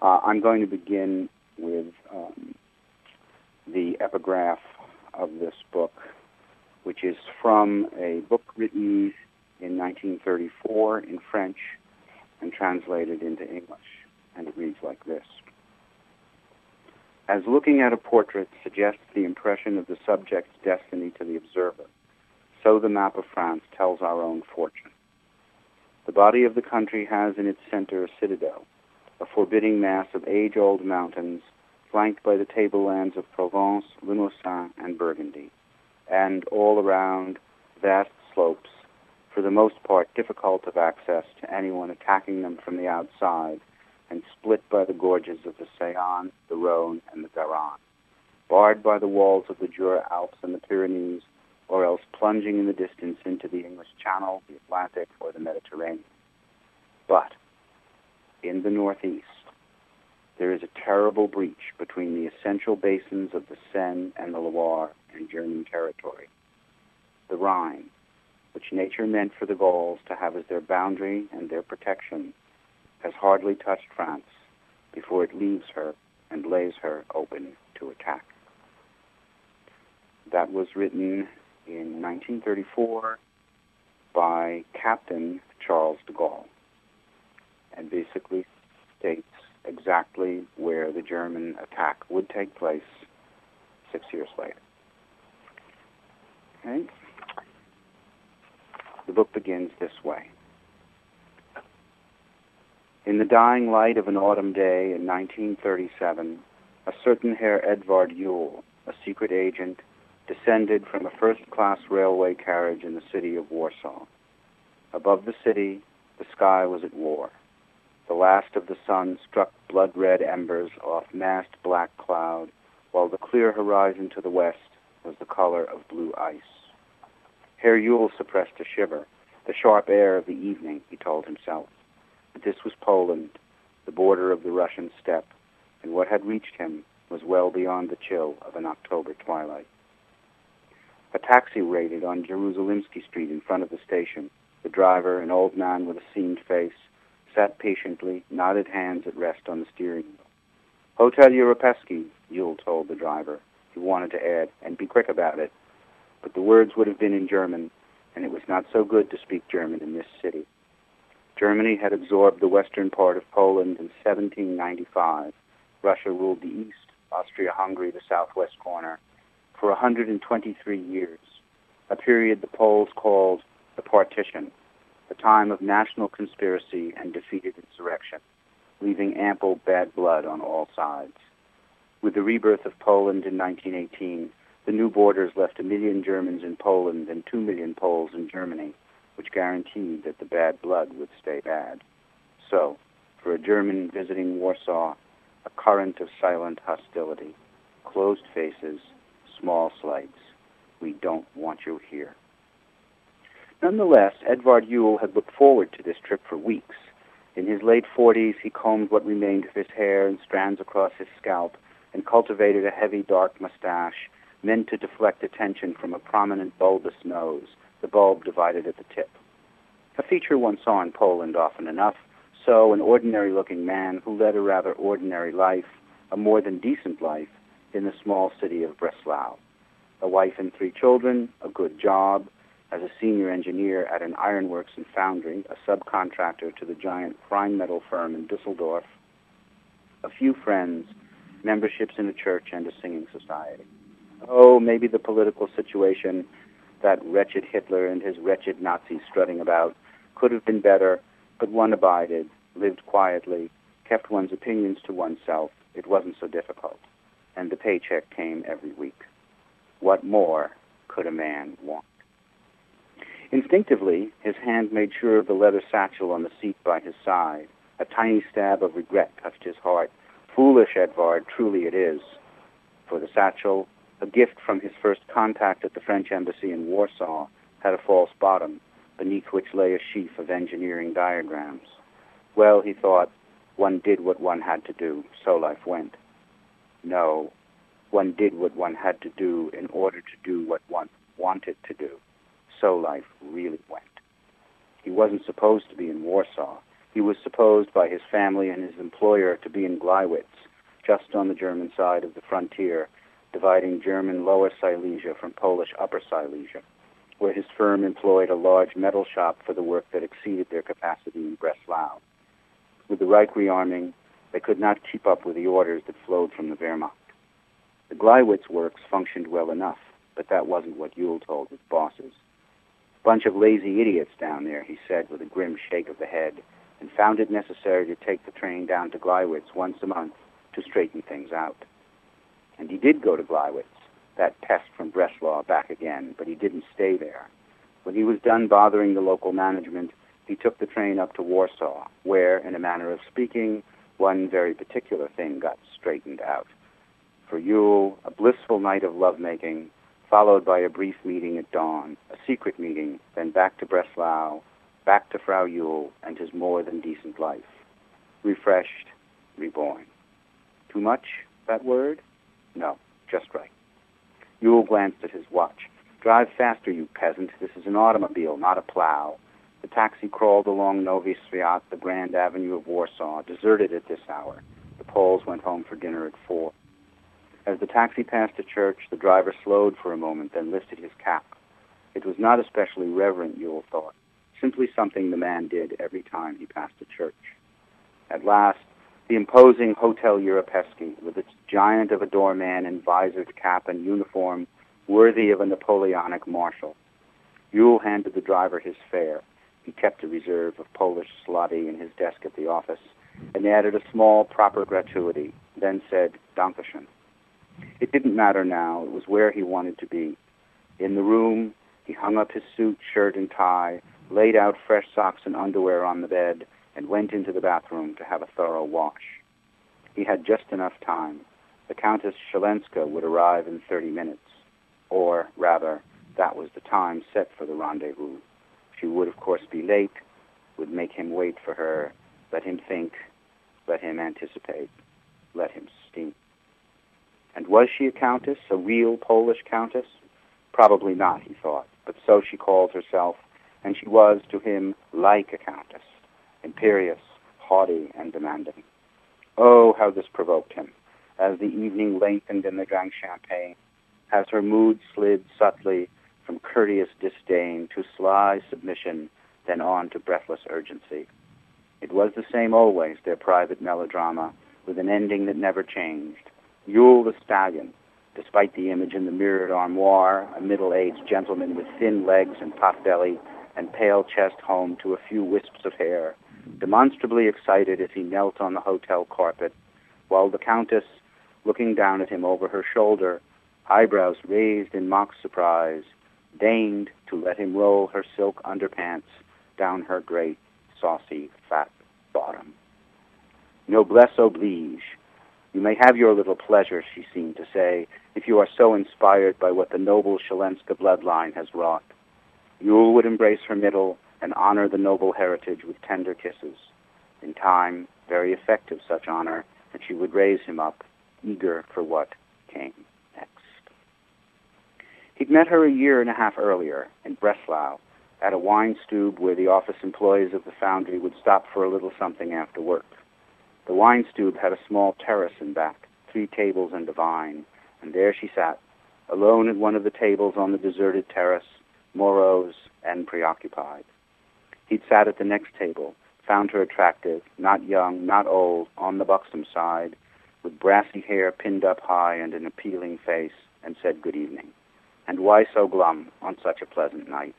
Uh, I'm going to begin with um, the epigraph of this book, which is from a book written in 1934 in French and translated into English. And it reads like this. As looking at a portrait suggests the impression of the subject's destiny to the observer, so the map of France tells our own fortune. The body of the country has in its center a citadel, a forbidding mass of age-old mountains flanked by the tablelands of Provence, Limousin, and Burgundy, and all around vast slopes, for the most part difficult of access to anyone attacking them from the outside, and split by the gorges of the Saône, the Rhone, and the Garonne, barred by the walls of the Jura Alps and the Pyrenees, or else plunging in the distance into the English Channel, the Atlantic, or the Mediterranean. But in the northeast, there is a terrible breach between the essential basins of the Seine and the Loire and German territory. The Rhine, which nature meant for the Gauls to have as their boundary and their protection, has hardly touched France before it leaves her and lays her open to attack. That was written in 1934 by Captain Charles de Gaulle and basically states exactly where the German attack would take place six years later. Okay? The book begins this way. In the dying light of an autumn day in 1937, a certain Herr Edvard Uhl, a secret agent, descended from a first-class railway carriage in the city of Warsaw. Above the city, the sky was at war. The last of the sun struck blood-red embers off massed black cloud, while the clear horizon to the west was the color of blue ice. Herr Uhl suppressed a shiver, the sharp air of the evening, he told himself. But this was Poland, the border of the Russian steppe, and what had reached him was well beyond the chill of an October twilight. A taxi waited on Jerusalemsky Street in front of the station. The driver, an old man with a seamed face, sat patiently, knotted hands at rest on the steering wheel. Hotel Europejski, Uhl told the driver. He wanted to add, and be quick about it. But the words would have been in German, and it was not so good to speak German in this city. Germany had absorbed the western part of Poland in 1795. Russia ruled the east, Austria-Hungary the southwest corner, for 123 years, a period the Poles called the partition, a time of national conspiracy and defeated insurrection, leaving ample bad blood on all sides. With the rebirth of Poland in 1918, the new borders left a million Germans in Poland and two million Poles in Germany, which guaranteed that the bad blood would stay bad. So, for a German visiting Warsaw, a current of silent hostility, closed faces, small slights. We don't want you here. Nonetheless, Edvard Uhl had looked forward to this trip for weeks. In his late 40s, he combed what remained of his hair in strands across his scalp and cultivated a heavy dark mustache meant to deflect attention from a prominent bulbous nose, the bulb divided at the tip. A feature one saw in Poland often enough, so an ordinary-looking man who led a rather ordinary life, a more than decent life, in the small city of Breslau. A wife and three children, a good job, as a senior engineer at an ironworks and foundry, a subcontractor to the giant Rheinmetall firm in Dusseldorf, a few friends, memberships in a church and a singing society. Oh, maybe the political situation, that wretched Hitler and his wretched Nazis strutting about, could have been better, but one abided, lived quietly, kept one's opinions to oneself. It wasn't so difficult and the paycheck came every week. What more could a man want? Instinctively, his hand made sure of the leather satchel on the seat by his side. A tiny stab of regret touched his heart. Foolish Edvard, truly it is. For the satchel, a gift from his first contact at the French embassy in Warsaw, had a false bottom, beneath which lay a sheaf of engineering diagrams. Well, he thought, one did what one had to do, so life went. No, one did what one had to do in order to do what one wanted to do. So life really went. He wasn't supposed to be in Warsaw. He was supposed by his family and his employer to be in Gleiwitz, just on the German side of the frontier, dividing German Lower Silesia from Polish Upper Silesia, where his firm employed a large metal shop for the work that exceeded their capacity in Breslau. With the Reich rearming, they could not keep up with the orders that flowed from the Wehrmacht. The Gleiwitz works functioned well enough, but that wasn't what Uhl told his bosses. Bunch of lazy idiots down there, he said with a grim shake of the head, and found it necessary to take the train down to Gleiwitz once a month to straighten things out. And he did go to Gleiwitz, that pest from Breslau back again, but he didn't stay there. When he was done bothering the local management, he took the train up to Warsaw, where, in a manner of speaking, one very particular thing got straightened out. For Uhl, a blissful night of lovemaking, followed by a brief meeting at dawn, a secret meeting, then back to Breslau, back to Frau Uhl and his more than decent life. Refreshed, reborn. Too much, that word? No, just right. Uhl glanced at his watch. Drive faster, you peasant. This is an automobile, not a plow. The taxi crawled along Nowy Swiat, the grand avenue of Warsaw, deserted at this hour. The Poles went home for dinner at four. As the taxi passed a church, the driver slowed for a moment, then lifted his cap. It was not especially reverent, Uhl thought, simply something the man did every time he passed a church. At last, the imposing Hotel Europejski, with its giant of a doorman in visored cap and uniform worthy of a Napoleonic marshal. Uhl handed the driver his fare. He kept a reserve of Polish zloty in his desk at the office and added a small proper gratuity, then said, Dankeschön. It didn't matter now. It was where he wanted to be. In the room, he hung up his suit, shirt, and tie, laid out fresh socks and underwear on the bed, and went into the bathroom to have a thorough wash. He had just enough time. The Countess Szelenska would arrive in 30 minutes. Or, rather, that was the time set for the rendezvous. She would, of course, be late, would make him wait for her, let him think, let him anticipate, let him steam. And was she a countess, a real Polish countess? Probably not, he thought, but so she called herself, and she was to him like a countess, imperious, haughty, and demanding. Oh, how this provoked him, as the evening lengthened and they drank champagne, as her mood slid subtly from courteous disdain to sly submission, then on to breathless urgency. It was the same always, their private melodrama, with an ending that never changed. Uhl the stallion, despite the image in the mirrored armoire, a middle-aged gentleman with thin legs and pot belly and pale chest home to a few wisps of hair, demonstrably excited as he knelt on the hotel carpet, while the Countess, looking down at him over her shoulder, eyebrows raised in mock surprise, deigned to let him roll her silk underpants down her great, saucy, fat bottom. Noblesse oblige. You may have your little pleasure, she seemed to say, if you are so inspired by what the noble Szelenska bloodline has wrought. Uhl would embrace her middle and honor the noble heritage with tender kisses. In time, very effective such honor, and she would raise him up, eager for what came. Next. He'd met her a year and a half earlier in Breslau at a wine stube where the office employees of the foundry would stop for a little something after work. The wine stube had a small terrace in back, three tables and a vine, and there she sat, alone at one of the tables on the deserted terrace, morose and preoccupied. He'd sat at the next table, found her attractive, not young, not old, on the buxom side, with brassy hair pinned up high and an appealing face, and said good evening. And why so glum on such a pleasant night?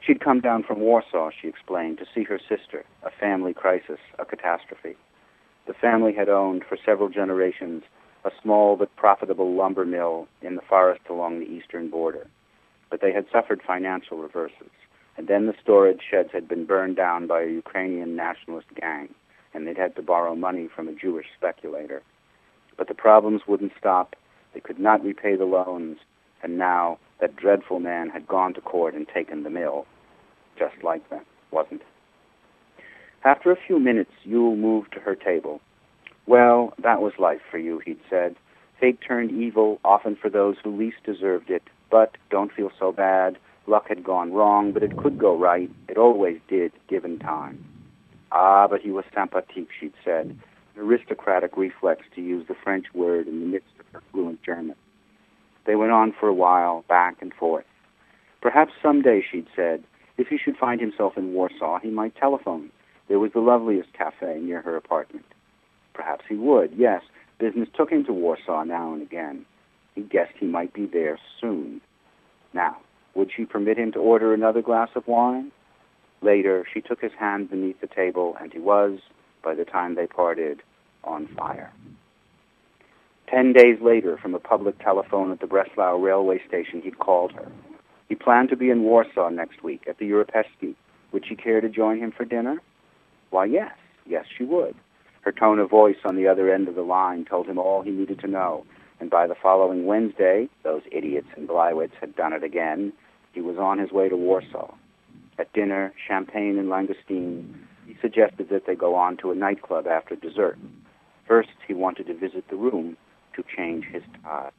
She'd come down from Warsaw, she explained, to see her sister, a family crisis, a catastrophe. The family had owned for several generations a small but profitable lumber mill in the forest along the eastern border. But they had suffered financial reverses, and then the storage sheds had been burned down by a Ukrainian nationalist gang, and they'd had to borrow money from a Jewish speculator. But the problems wouldn't stop. They could not repay the loans, and now that dreadful man had gone to court and taken the mill. Just like that, wasn't it? After a few minutes, Uhl moved to her table. Well, that was life for you, he'd said. Fate turned evil, often for those who least deserved it. But don't feel so bad. Luck had gone wrong, but it could go right. It always did, given time. Ah, but he was sympathique, she'd said, an aristocratic reflex to use the French word in the midst of her fluent German. They went on for a while, back and forth. Perhaps some day, she'd said, if he should find himself in Warsaw, he might telephone. There was the loveliest cafe near her apartment. Perhaps he would, yes. Business took him to Warsaw now and again. He guessed he might be there soon. Now, would she permit him to order another glass of wine? Later, she took his hand beneath the table, and he was, by the time they parted, on fire. Ten days later, from a public telephone at the Breslau railway station, he'd called her. He planned to be in Warsaw next week at the Europejski. Would she care to join him for dinner? Why, yes. Yes, she would. Her tone of voice on the other end of the line told him all he needed to know, and by the following Wednesday, those idiots in Gleiwitz had done it again, he was on his way to Warsaw. At dinner, champagne and langoustine, he suggested that they go on to a nightclub after dessert. First, he wanted to visit the room to change his tie.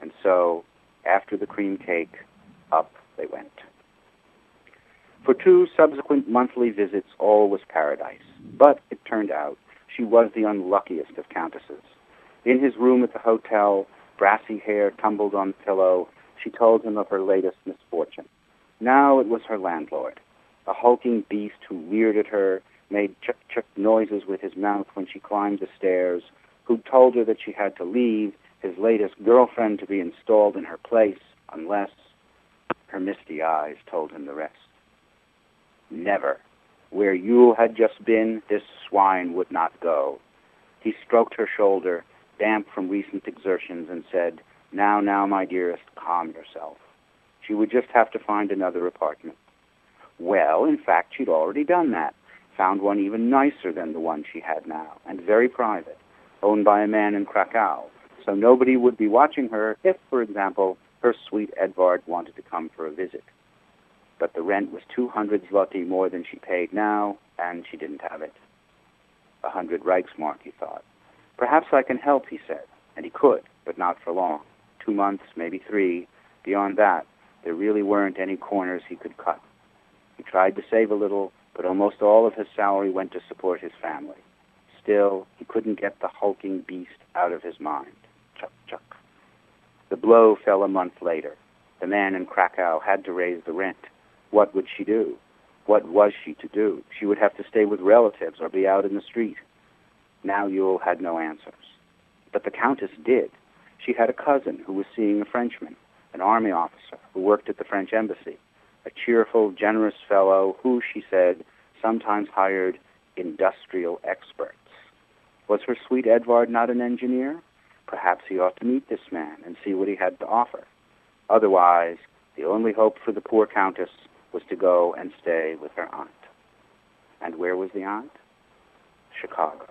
And so, after the cream cake, up they went. For two subsequent monthly visits, all was paradise. But it turned out she was the unluckiest of countesses. In his room at the hotel, brassy hair tumbled on the pillow, she told him of her latest misfortune. Now it was her landlord, a hulking beast who leered at her, made chuck-chuck noises with his mouth when she climbed the stairs, who told her that she had to leave, his latest girlfriend to be installed in her place, unless her misty eyes told him the rest. Never. Where Uhl had just been, this swine would not go. He stroked her shoulder, damp from recent exertions, and said, Now, now, my dearest, calm yourself. She would just have to find another apartment. Well, in fact, she'd already done that. Found one even nicer than the one she had now, and very private, owned by a man in Krakow. So nobody would be watching her if, for example, her sweet Edvard wanted to come for a visit. But the rent was 200 zloty more than she paid now, and she didn't have it. A hundred Reichsmark, he thought. Perhaps I can help, he said. And he could, but not for long. Two months, maybe three. Beyond that, there really weren't any corners he could cut. He tried to save a little, but almost all of his salary went to support his family. Still, he couldn't get the hulking beast out of his mind. Chuck, chuck. The blow fell a month later. The man in Krakow had to raise the rent. What would she do? What was she to do? She would have to stay with relatives or be out in the street. Now Uhl had no answers. But the Countess did. She had a cousin who was seeing a Frenchman, an army officer who worked at the French embassy, a cheerful, generous fellow who, she said, sometimes hired industrial experts. Was her sweet Edvard not an engineer? Perhaps he ought to meet this man and see what he had to offer. Otherwise, the only hope for the poor countess was to go and stay with her aunt. And where was the aunt? Chicago.